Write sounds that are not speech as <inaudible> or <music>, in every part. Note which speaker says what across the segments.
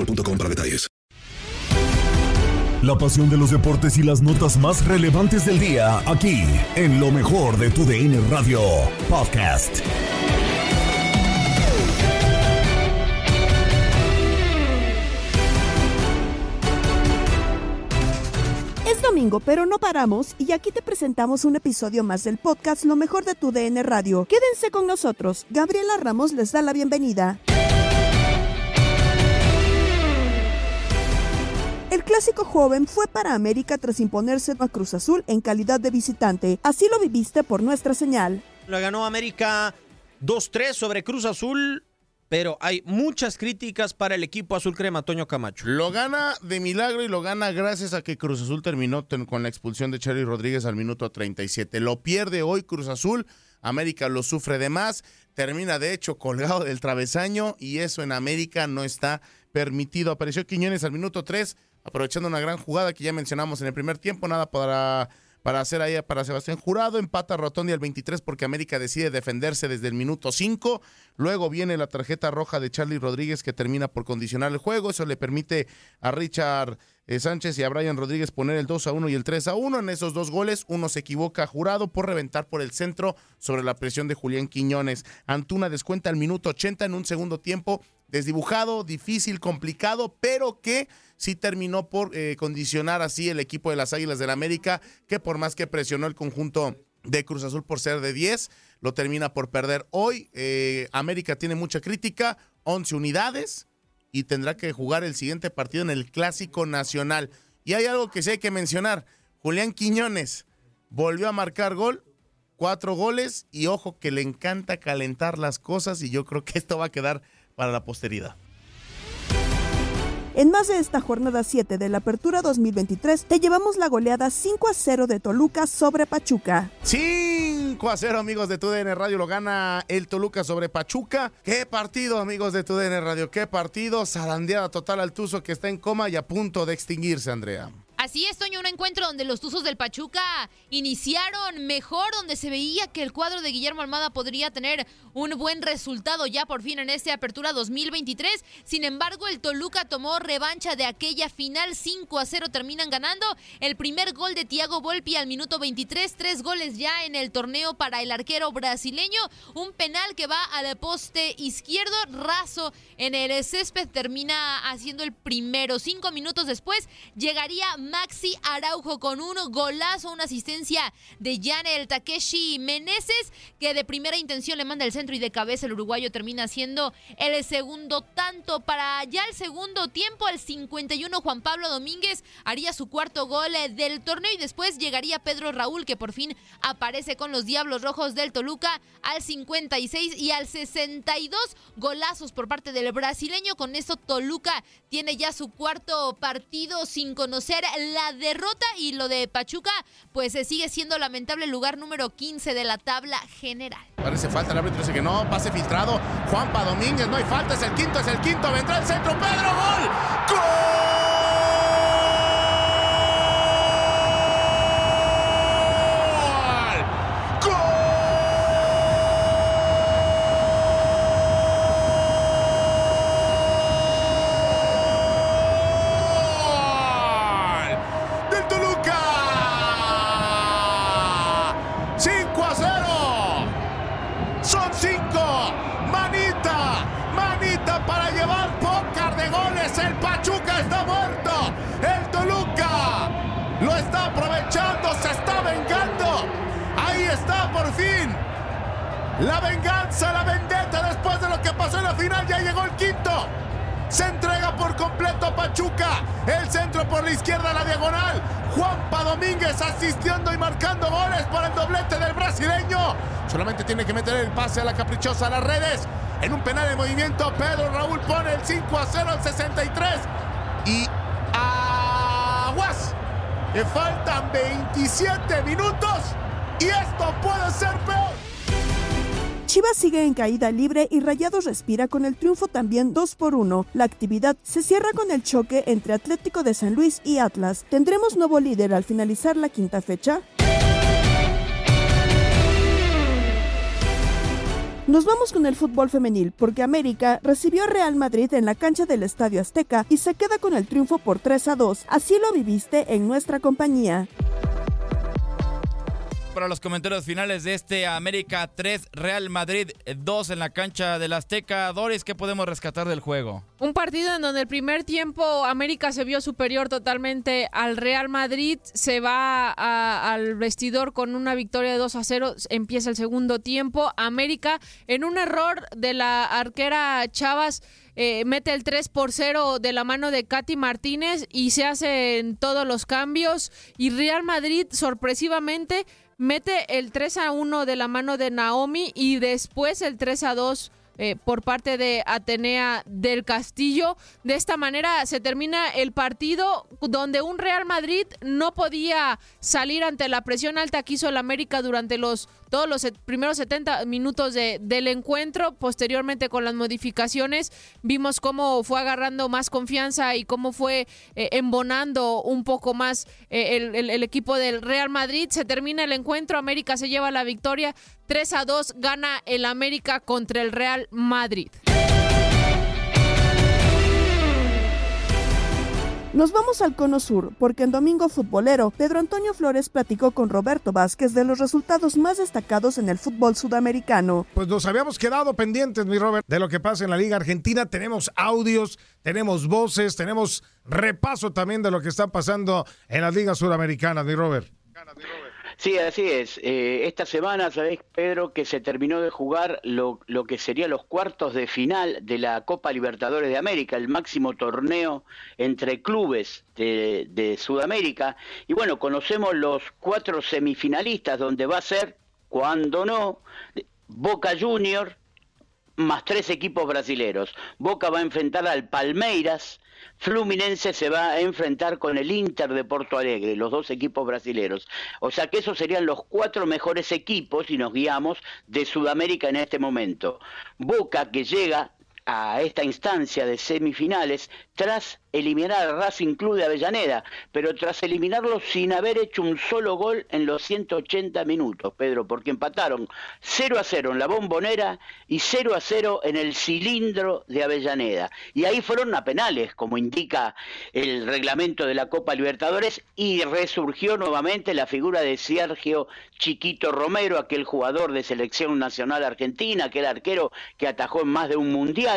Speaker 1: boostmobile.com para detalles.
Speaker 2: La pasión de los deportes y las notas más relevantes del día, aquí, en lo mejor de tu DN Radio Podcast.
Speaker 3: Es domingo, pero no paramos y aquí te presentamos un episodio más del podcast Lo mejor de tu DN Radio. Quédense con nosotros. Gabriela Ramos les da la bienvenida. El clásico joven fue para América tras imponerse a Cruz Azul en calidad de visitante. Así lo viviste por nuestra señal.
Speaker 4: Lo ganó América 2-3 sobre Cruz Azul, pero hay muchas críticas para el equipo azul crema, Toño Camacho.
Speaker 5: Lo gana de milagro y lo gana gracias a que Cruz Azul terminó ten- con la expulsión de Charlie Rodríguez al minuto 37. Lo pierde hoy Cruz Azul. América lo sufre de más. Termina de hecho colgado del travesaño y eso en América no está permitido. Apareció Quiñones al minuto 3, aprovechando una gran jugada que ya mencionamos en el primer tiempo. Nada para, para hacer ahí para Sebastián Jurado. Empata Rotondi al 23 porque América decide defenderse desde el minuto 5. Luego viene la tarjeta roja de Charlie Rodríguez que termina por condicionar el juego. Eso le permite a Richard Sánchez y a Brian Rodríguez poner el 2 a 1 y el 3 a 1. En esos dos goles, uno se equivoca jurado por reventar por el centro sobre la presión de Julián Quiñones. Antuna descuenta al minuto 80 en un segundo tiempo. Desdibujado, difícil, complicado, pero que sí terminó por eh, condicionar así el equipo de las Águilas del América, que por más que presionó el conjunto de Cruz Azul por ser de 10, lo termina por perder hoy. Eh, América tiene mucha crítica, 11 unidades y tendrá que jugar el siguiente partido en el Clásico Nacional. Y hay algo que sí hay que mencionar. Julián Quiñones volvió a marcar gol, cuatro goles y ojo que le encanta calentar las cosas y yo creo que esto va a quedar para la posteridad.
Speaker 3: En más de esta jornada 7 de la Apertura 2023, te llevamos la goleada 5 a 0 de Toluca sobre Pachuca.
Speaker 5: 5 a 0 amigos de TUDN Radio, lo gana el Toluca sobre Pachuca. Qué partido amigos de TUDN Radio, qué partido, zarandeada total al Tuzo que está en coma y a punto de extinguirse, Andrea.
Speaker 6: Así es, Toño, un encuentro donde los Tuzos del Pachuca iniciaron mejor, donde se veía que el cuadro de Guillermo Almada podría tener un buen resultado ya por fin en esta apertura 2023. Sin embargo, el Toluca tomó revancha de aquella final 5 a 0, terminan ganando. El primer gol de Thiago Volpi al minuto 23, tres goles ya en el torneo para el arquero brasileño. Un penal que va al poste izquierdo, raso en el césped, termina haciendo el primero. Cinco minutos después llegaría Maxi Araujo con un golazo, una asistencia de Yanel Takeshi Meneses, que de primera intención le manda el centro y de cabeza el uruguayo termina siendo el segundo tanto. Para ya el segundo tiempo, al 51, Juan Pablo Domínguez haría su cuarto gol del torneo y después llegaría Pedro Raúl, que por fin aparece con los Diablos Rojos del Toluca al 56 y al 62 golazos por parte del brasileño. Con esto Toluca tiene ya su cuarto partido sin conocer la derrota y lo de Pachuca pues se sigue siendo lamentable lugar número 15 de la tabla general.
Speaker 5: Parece falta, el árbitro dice que no, pase filtrado. Juanpa Domínguez, no hay falta, es el quinto, es el quinto, vendrá el centro, Pedro, gol. ¡Gol! Completo Pachuca. El centro por la izquierda, la diagonal. Juanpa Domínguez asistiendo y marcando goles para el doblete del brasileño. Solamente tiene que meter el pase a la caprichosa a las redes. En un penal de movimiento, Pedro Raúl pone el 5 a 0 al 63. Y aguas. Que faltan 27 minutos. Y esto puede ser peor.
Speaker 3: Chivas sigue en caída libre y Rayados respira con el triunfo también 2 por 1. La actividad se cierra con el choque entre Atlético de San Luis y Atlas. ¿Tendremos nuevo líder al finalizar la quinta fecha? Nos vamos con el fútbol femenil porque América recibió a Real Madrid en la cancha del Estadio Azteca y se queda con el triunfo por 3 a 2. Así lo viviste en nuestra compañía.
Speaker 7: Para los comentarios finales de este América 3, Real Madrid 2 en la cancha del Azteca. Doris, ¿qué podemos rescatar del juego?
Speaker 8: Un partido en donde el primer tiempo América se vio superior totalmente al Real Madrid, se va al vestidor con una victoria de 2 a 0, empieza el segundo tiempo. América en un error de la arquera Chavas eh, mete el 3 por 0 de la mano de Katy Martínez y se hacen todos los cambios y Real Madrid sorpresivamente mete el 3 a 1 de la mano de Naomi y después el 3 a 2 eh, por parte de Atenea del Castillo. De esta manera se termina el partido donde un Real Madrid no podía salir ante la presión alta que hizo el América durante los todos los primeros 70 minutos de- del encuentro. Posteriormente con las modificaciones vimos cómo fue agarrando más confianza y cómo fue eh, embonando un poco más eh, el- el equipo del Real Madrid. Se termina el encuentro, América se lleva la victoria. 3 a 2 gana el América contra el Real Madrid.
Speaker 3: Nos vamos al Cono Sur porque en Domingo Futbolero Pedro Antonio Flores platicó con Roberto Vázquez de los resultados más destacados en el fútbol sudamericano.
Speaker 9: Pues nos habíamos quedado pendientes, mi Robert, de lo que pasa en la Liga Argentina. Tenemos audios, tenemos voces, tenemos repaso también de lo que está pasando en las ligas sudamericanas, mi Robert.
Speaker 10: Sí, así es. Eh, esta semana, sabés, Pedro, que se terminó de jugar lo, que serían los cuartos de final de la Copa Libertadores de América, el máximo torneo entre clubes de, de Sudamérica. Y bueno, conocemos los cuatro semifinalistas, donde va a ser, cuando no, Boca Junior más tres equipos brasileros. Boca va a enfrentar al Palmeiras, Fluminense se va a enfrentar con el Inter de Porto Alegre, los dos equipos brasileros. O sea que esos serían los cuatro mejores equipos, y nos guiamos, de Sudamérica en este momento. Boca que llega a esta instancia de semifinales tras eliminar al Racing Club de Avellaneda, pero tras eliminarlo sin haber hecho un solo gol en los 180 minutos, Pedro, porque empataron 0 a 0 en la bombonera y 0 a 0 en el cilindro de Avellaneda. Y ahí fueron a penales, como indica el reglamento de la Copa Libertadores, y resurgió nuevamente la figura de Sergio Chiquito Romero, aquel jugador de selección nacional argentina, aquel arquero que atajó en más de un mundial,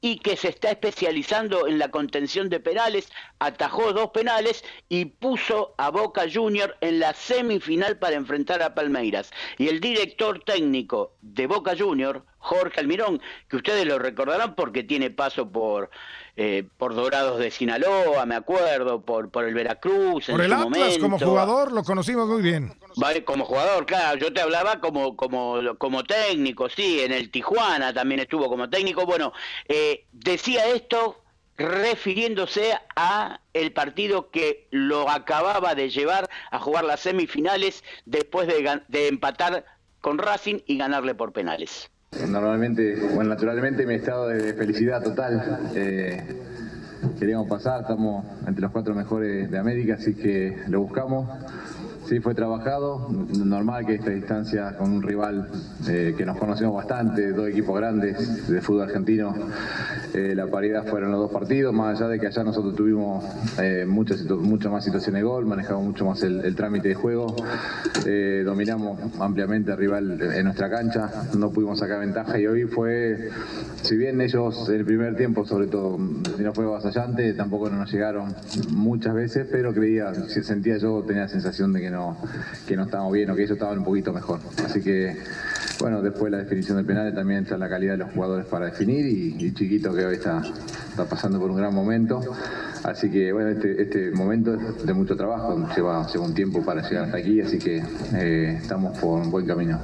Speaker 10: y que se está especializando en la contención de penales, atajó dos penales y puso a Boca Junior en la semifinal para enfrentar a Palmeiras. Y el director técnico de Boca Junior, Jorge Almirón, que ustedes lo recordarán porque tiene paso por, eh, por Dorados de Sinaloa, me acuerdo, por, por el Veracruz.
Speaker 9: Por el Atlas como jugador lo conocimos muy bien.
Speaker 10: Vale, como jugador, claro, yo te hablaba como, como, como técnico, sí, en el Tijuana también estuvo como técnico. Bueno, eh, decía esto refiriéndose a el partido que lo acababa de llevar a jugar las semifinales después de, de empatar con Racing y ganarle por penales.
Speaker 11: Normalmente, bueno, naturalmente mi estado de felicidad total. Eh, queríamos pasar, estamos entre los cuatro mejores de América, así que lo buscamos. Sí, fue trabajado. Normal que esta distancia con un rival eh, que nos conocemos bastante, dos equipos grandes de fútbol argentino, eh, la paridad fueron los dos partidos, más allá de que allá nosotros tuvimos eh, muchas, muchas más situaciones de gol, manejamos mucho más el, trámite de juego, dominamos ampliamente al rival en nuestra cancha, no pudimos sacar ventaja y hoy fue, si bien ellos en el primer tiempo, sobre todo, no fue avasallante, tampoco nos llegaron muchas veces, pero creía, sentía yo, tenía la sensación de que no, que no estábamos bien o que ellos estaban un poquito mejor. Así que, bueno, después la definición del penal también entra la calidad de los jugadores para definir y, Chiquito que hoy está, está pasando por un gran momento. Así que bueno, este, este momento es de mucho trabajo, lleva, lleva un tiempo para llegar hasta aquí, así que eh, estamos por un buen camino.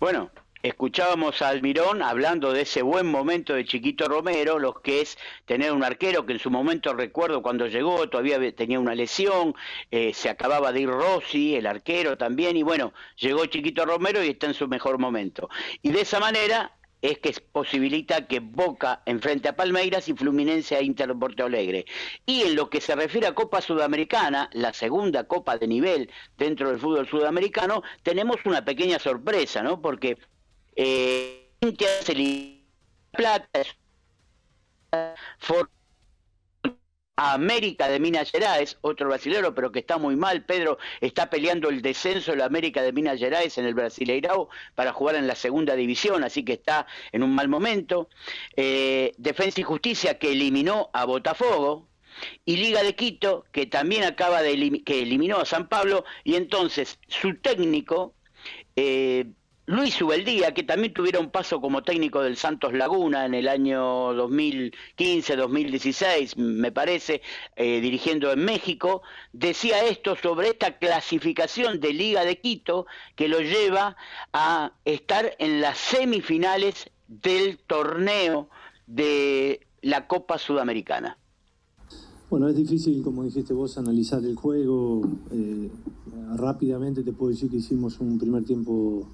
Speaker 10: Bueno, Escuchábamos a Almirón hablando de ese buen momento de Chiquito Romero, lo que es tener un arquero que en su momento recuerdo cuando llegó todavía tenía una lesión, eh, se acababa de ir Rossi, el arquero también, y bueno, llegó Chiquito Romero y está en su mejor momento. Y de esa manera es que posibilita que Boca enfrente a Palmeiras y Fluminense a Inter Porto Alegre. Y en lo que se refiere a Copa Sudamericana, la segunda copa de nivel dentro del fútbol sudamericano, tenemos una pequeña sorpresa, ¿no? Porque eh, Plata América de Minas Gerais, otro brasilero, pero que está muy mal. Pedro está peleando el descenso de la América de Minas Gerais en el Brasileirao para jugar en la segunda división, así que está en un mal momento. Eh, Defensa y Justicia que eliminó a Botafogo, y Liga de Quito que también acaba de que eliminó a San Pablo y entonces su técnico eh, Luis Ubeldía, que también tuviera un paso como técnico del Santos Laguna en el año 2015-2016, me parece, eh, dirigiendo en México, decía esto sobre esta clasificación de Liga de Quito que lo lleva a estar en las semifinales del torneo de la Copa Sudamericana.
Speaker 12: Bueno, es difícil, como dijiste vos, analizar el juego. Eh, rápidamente te puedo decir que hicimos un primer tiempo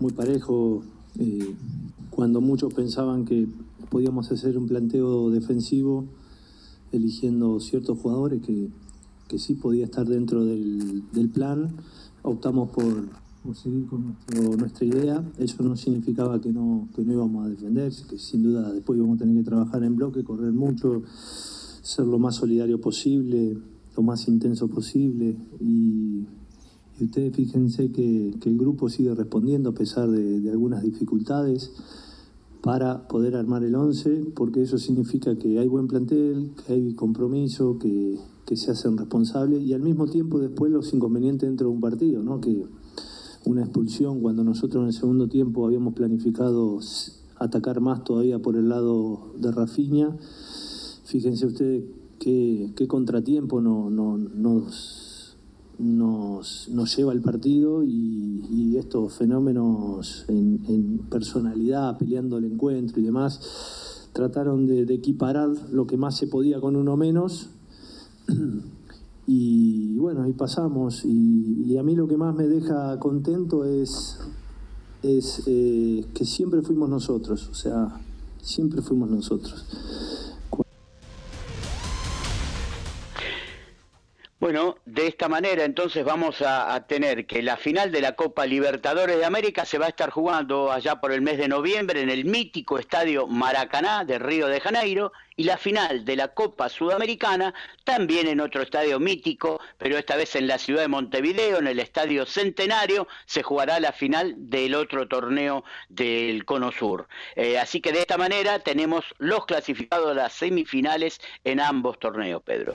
Speaker 12: muy parejo, eh, cuando muchos pensaban que podíamos hacer un planteo defensivo, eligiendo ciertos jugadores que, que sí podía estar dentro del, plan, optamos por, seguir con nuestra idea. Eso no significaba que no, que no íbamos a defender, que sin duda después íbamos a tener que trabajar en bloque, correr mucho, ser lo más solidario posible, lo más intenso posible y y ustedes fíjense que, el grupo sigue respondiendo a pesar de, algunas dificultades para poder armar el 11, porque eso significa que hay buen plantel, que hay compromiso, que, se hacen responsables y al mismo tiempo después los inconvenientes dentro de un partido, ¿no? que una expulsión cuando nosotros en el segundo tiempo habíamos planificado atacar más todavía por el lado de Rafiña, fíjense ustedes qué, qué contratiempo no, no, nos nos, nos lleva el partido y, estos fenómenos en, personalidad, peleando el encuentro y demás, trataron de, equiparar lo que más se podía con uno menos. <clears throat> Y bueno, ahí pasamos. Y, a mí lo que más me deja contento es, es eh, que siempre fuimos nosotros, o sea, siempre fuimos nosotros.
Speaker 10: Bueno, de esta manera entonces vamos a, tener que la final de la Copa Libertadores de América se va a estar jugando allá por el mes de noviembre en el mítico estadio Maracaná de Río de Janeiro y la final de la Copa Sudamericana también en otro estadio mítico, pero esta vez en la ciudad de Montevideo, en el Estadio Centenario, se jugará la final del otro torneo del Cono Sur. Eh, así que de esta manera tenemos los clasificados a las semifinales en ambos torneos, Pedro.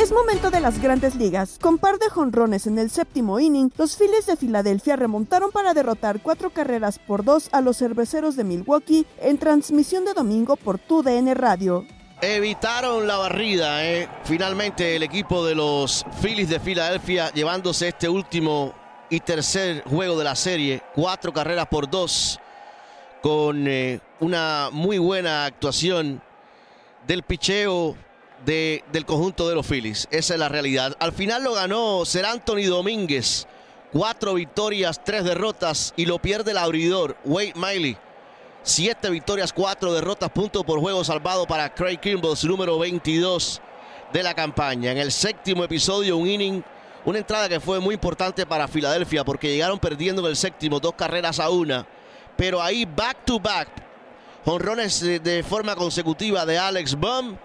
Speaker 3: Es momento de las grandes ligas. Con par de jonrones en el séptimo inning, los Phillies de Filadelfia remontaron para derrotar cuatro carreras por dos a los cerveceros de Milwaukee en transmisión de domingo por TUDN Radio.
Speaker 13: Evitaron la barrida, ¿eh? finalmente el equipo de los Phillies de Filadelfia llevándose este último y tercer juego de la serie, cuatro carreras por dos, con eh, una muy buena actuación del picheo de, del conjunto de los Phillies. Esa es la realidad. Al final lo ganó Ser Anthony Domínguez. Cuatro victorias, tres derrotas y lo pierde el abridor Wade Miley. Siete victorias, cuatro derrotas, punto por juego salvado para Craig Kimball, número 22 de la campaña. En el séptimo episodio, un inning, una entrada que fue muy importante para Filadelfia porque llegaron perdiendo en el séptimo, dos carreras a una. Pero ahí, back to back, honrones de, de forma consecutiva de Alex Bum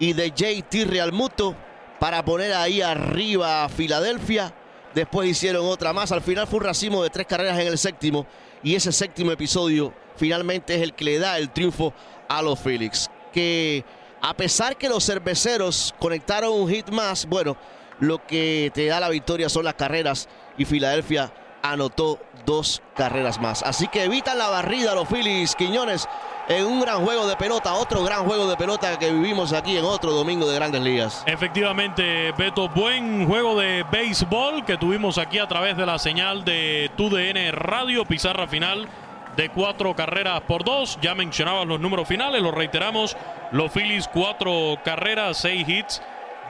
Speaker 13: y de JT Realmuto para poner ahí arriba a Filadelfia. Después hicieron otra más. Al final fue un racimo de tres carreras en el séptimo. Y ese séptimo episodio finalmente es el que le da el triunfo a los Phillies. Que a pesar que los cerveceros conectaron un hit más, bueno, lo que te da la victoria son las carreras. Y Filadelfia anotó dos carreras más. Así que evitan la barrida los Phillies. Quiñones en un gran juego de pelota, otro gran juego de pelota que vivimos aquí en otro domingo de grandes ligas.
Speaker 14: Efectivamente, Beto, buen juego de béisbol que tuvimos aquí a través de la señal de TUDN Radio, pizarra final de cuatro carreras por dos. Ya mencionabas los números finales, los reiteramos. Los Phillies, cuatro carreras, seis hits,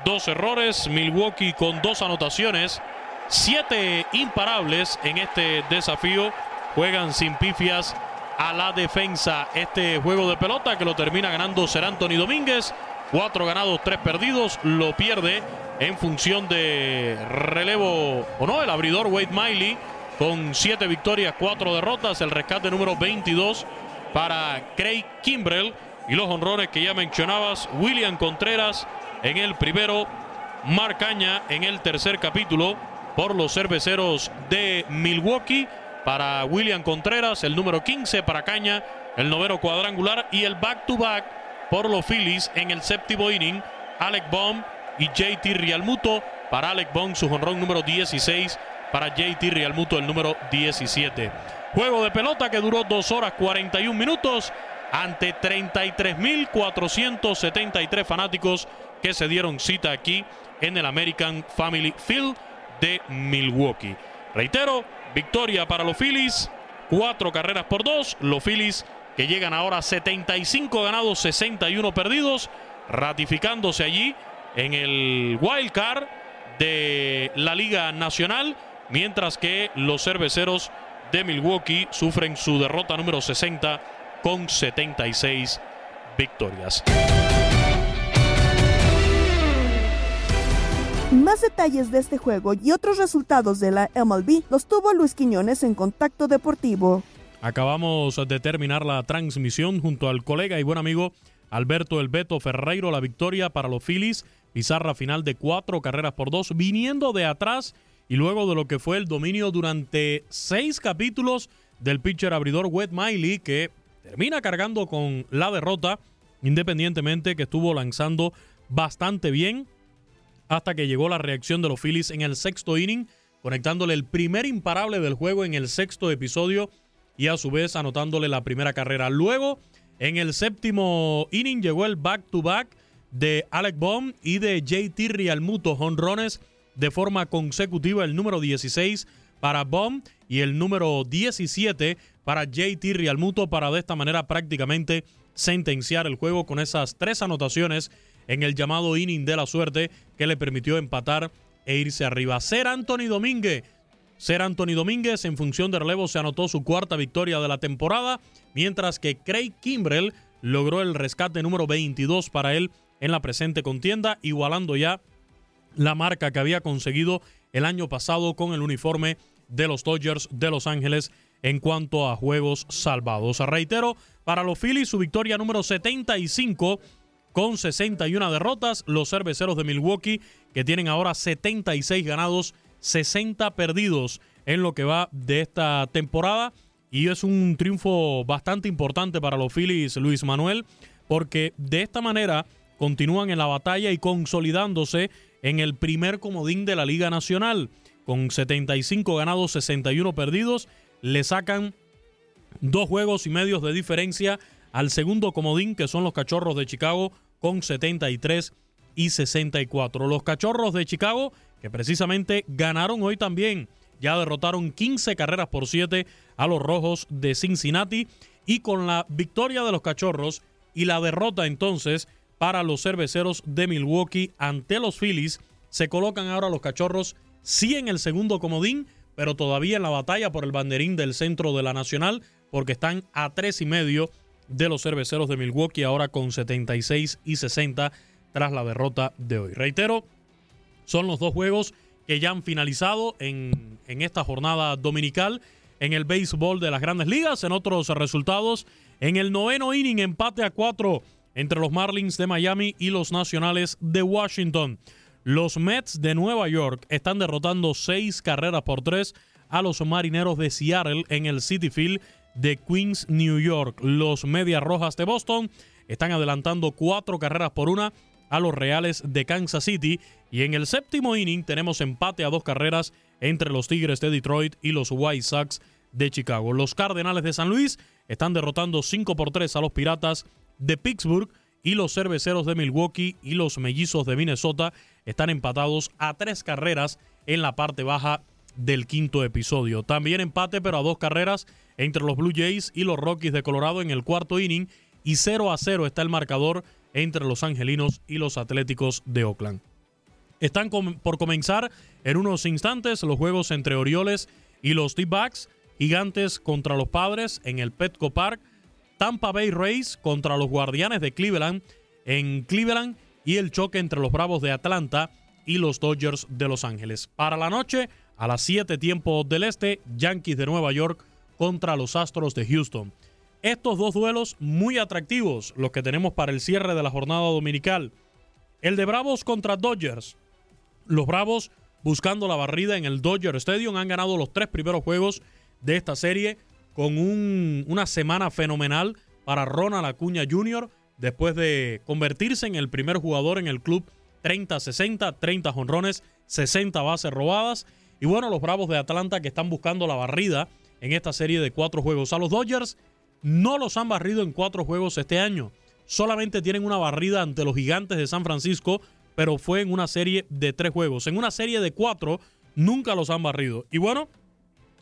Speaker 14: dos errores. Milwaukee con dos anotaciones, siete imparables en este desafío. Juegan sin pifias a la defensa este juego de pelota que lo termina ganando Ser Anthony Domínguez. Cuatro ganados, tres perdidos. Lo pierde en función de relevo o no, el abridor Wade Miley con siete victorias, cuatro derrotas. El rescate número 22 para Craig Kimbrell. Y los honrones que ya mencionabas, William Contreras en el primero, Marcaña en el tercer capítulo por los cerveceros de Milwaukee para William Contreras, el número 15 para Caña, el noveno cuadrangular y el back-to-back por los Phillies en el séptimo inning, Alec Baum y JT Realmuto. Para Alec Baum su jonrón número 16, para JT Realmuto el número 17. Juego de pelota que duró 2 horas 41 minutos ante 33.473 fanáticos que se dieron cita aquí en el American Family Field de Milwaukee. Reitero, victoria para los Phillies, cuatro carreras por dos. Los Phillies que llegan ahora a 75 ganados, 61 perdidos, ratificándose allí en el wild card de la Liga Nacional, mientras que los cerveceros de Milwaukee sufren su derrota número 60 con 76 victorias.
Speaker 3: Más detalles de este juego y otros resultados de la MLB los tuvo Luis Quiñones en Contacto Deportivo.
Speaker 14: Acabamos de terminar la transmisión junto al colega y buen amigo Alberto El Beto Ferreiro, la victoria para los Phillies, pizarra final de cuatro carreras por dos, viniendo de atrás y luego de lo que fue el dominio durante seis capítulos del pitcher abridor Wet Miley, que termina cargando con la derrota independientemente que estuvo lanzando bastante bien hasta que llegó la reacción de los Phillies en el sexto inning, conectándole el primer imparable del juego en el sexto episodio y a su vez anotándole la primera carrera. Luego, en el séptimo inning llegó el back-to-back de Alec Baum y de JT Realmuto, jonrones de forma consecutiva, el número 16 para Baum y el número 17 para JT Realmuto para de esta manera prácticamente sentenciar el juego con esas tres anotaciones en el llamado inning de la suerte que le permitió empatar e irse arriba. Ser Anthony Domínguez. Ser Anthony Domínguez en función de relevo se anotó su cuarta victoria de la temporada, mientras que Craig Kimbrell logró el rescate número 22 para él en la presente contienda, igualando ya la marca que había conseguido el año pasado con el uniforme de los Dodgers de Los Ángeles en cuanto a juegos salvados. Reitero, para los Phillies su victoria número 75 con 61 derrotas, los cerveceros de Milwaukee que tienen ahora 76 ganados, 60 perdidos en lo que va de esta temporada y es un triunfo bastante importante para los Phillies, Luis Manuel, porque de esta manera continúan en la batalla y consolidándose en el primer comodín de la Liga Nacional. Con 75 ganados, 61 perdidos, le sacan dos juegos y medios de diferencia al segundo comodín, que son los Cachorros de Chicago, con 73 y 64. Los Cachorros de Chicago, que precisamente ganaron hoy también, ya derrotaron 15 carreras por 7 a los Rojos de Cincinnati y con la victoria de los Cachorros y la derrota entonces para los cerveceros de Milwaukee ante los Phillies, se colocan ahora los Cachorros sí en el segundo comodín, pero todavía en la batalla por el banderín del centro de la Nacional, porque están a tres y medio de los cerveceros de Milwaukee, ahora con 76 y 60 tras la derrota de hoy. Reitero, son los dos juegos que ya han finalizado en, en esta jornada dominical en el béisbol de las grandes ligas. En otros resultados, en el noveno inning, empate a cuatro entre los Marlins de Miami y los Nacionales de Washington. Los Mets de Nueva York están derrotando seis carreras por tres a los Marineros de Seattle en el City Field de Queens, New York. Los Medias Rojas de Boston están adelantando cuatro carreras por una a los Reales de Kansas City. Y en el séptimo inning tenemos empate a dos carreras entre los Tigres de Detroit y los White Sox de Chicago. Los Cardenales de San Luis están derrotando 5 por 3 a los Piratas de Pittsburgh y los Cerveceros de Milwaukee y los Mellizos de Minnesota están empatados a tres carreras en la parte baja del quinto episodio. También empate, pero a dos carreras entre los Blue Jays y los Rockies de Colorado en el cuarto inning. Y 0 a 0 está el marcador entre los Angelinos y los Atléticos de Oakland. Están por comenzar en unos instantes los juegos entre Orioles y los D-Backs, Gigantes contra los Padres en el Petco Park, Tampa Bay Rays contra los Guardianes de Cleveland en Cleveland y el choque entre los Bravos de Atlanta y los Dodgers de Los Ángeles. Para la noche, a las 7 tiempo del este, Yankees de Nueva York contra los Astros de Houston. Estos dos duelos muy atractivos, los que tenemos para el cierre de la jornada dominical. El de Bravos contra Dodgers. Los Bravos buscando la barrida en el Dodger Stadium han ganado los tres primeros juegos de esta serie con una semana fenomenal para Ronald Acuña Jr después de convertirse en el primer jugador en el club 30-60, 30 jonrones, 60 bases robadas. Y bueno, los Bravos de Atlanta que están buscando la barrida en esta serie de cuatro juegos. A los Dodgers no los han barrido en cuatro juegos este año. Solamente tienen una barrida ante los gigantes de San Francisco, pero fue en una serie de tres juegos. En una serie de cuatro nunca los han barrido. Y bueno,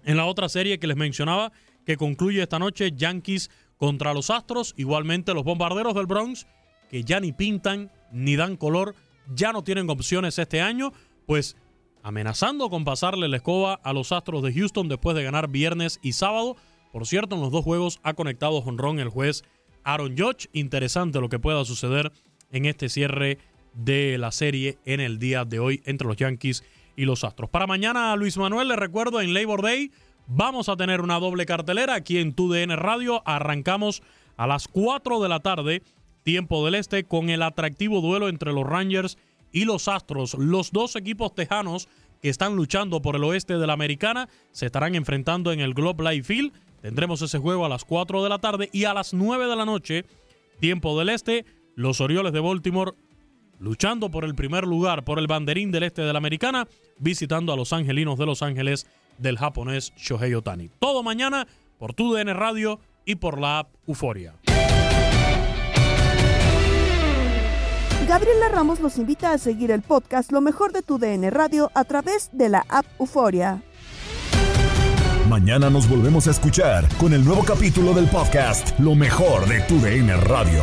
Speaker 14: en la otra serie que les mencionaba, que concluye esta noche, Yankees contra los Astros. Igualmente los bombarderos del Bronx, que ya ni pintan ni dan color, ya no tienen opciones este año, pues amenazando con pasarle la escoba a los Astros de Houston después de ganar viernes y sábado. Por cierto, en los dos juegos ha conectado Ron el juez Aaron Judge. Interesante lo que pueda suceder en este cierre de la serie en el día de hoy entre los Yankees y los Astros. Para mañana, Luis Manuel, le recuerdo en Labor Day Vamos a tener una doble cartelera aquí en TUDN Radio. Arrancamos a las 4 de la tarde, tiempo del este, con el atractivo duelo entre los Rangers y los Astros. Los dos equipos tejanos que están luchando por el oeste de la Americana se estarán enfrentando en el Globe Life Field. Tendremos ese juego a las 4 de la tarde y a las 9 de la noche tiempo del este. Los Orioles de Baltimore luchando por el primer lugar, por el banderín del este de la americana, visitando a los angelinos de Los Ángeles del japonés Shohei Otani. Todo mañana por TUDN Radio y por la app Euforia.
Speaker 3: Gabriela Ramos los invita a seguir el podcast Lo mejor de tu DN Radio a través de la app Euforia.
Speaker 2: Mañana nos volvemos a escuchar con el nuevo capítulo del podcast Lo mejor de tu DN Radio.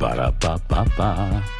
Speaker 15: Ba-da-ba-ba-ba.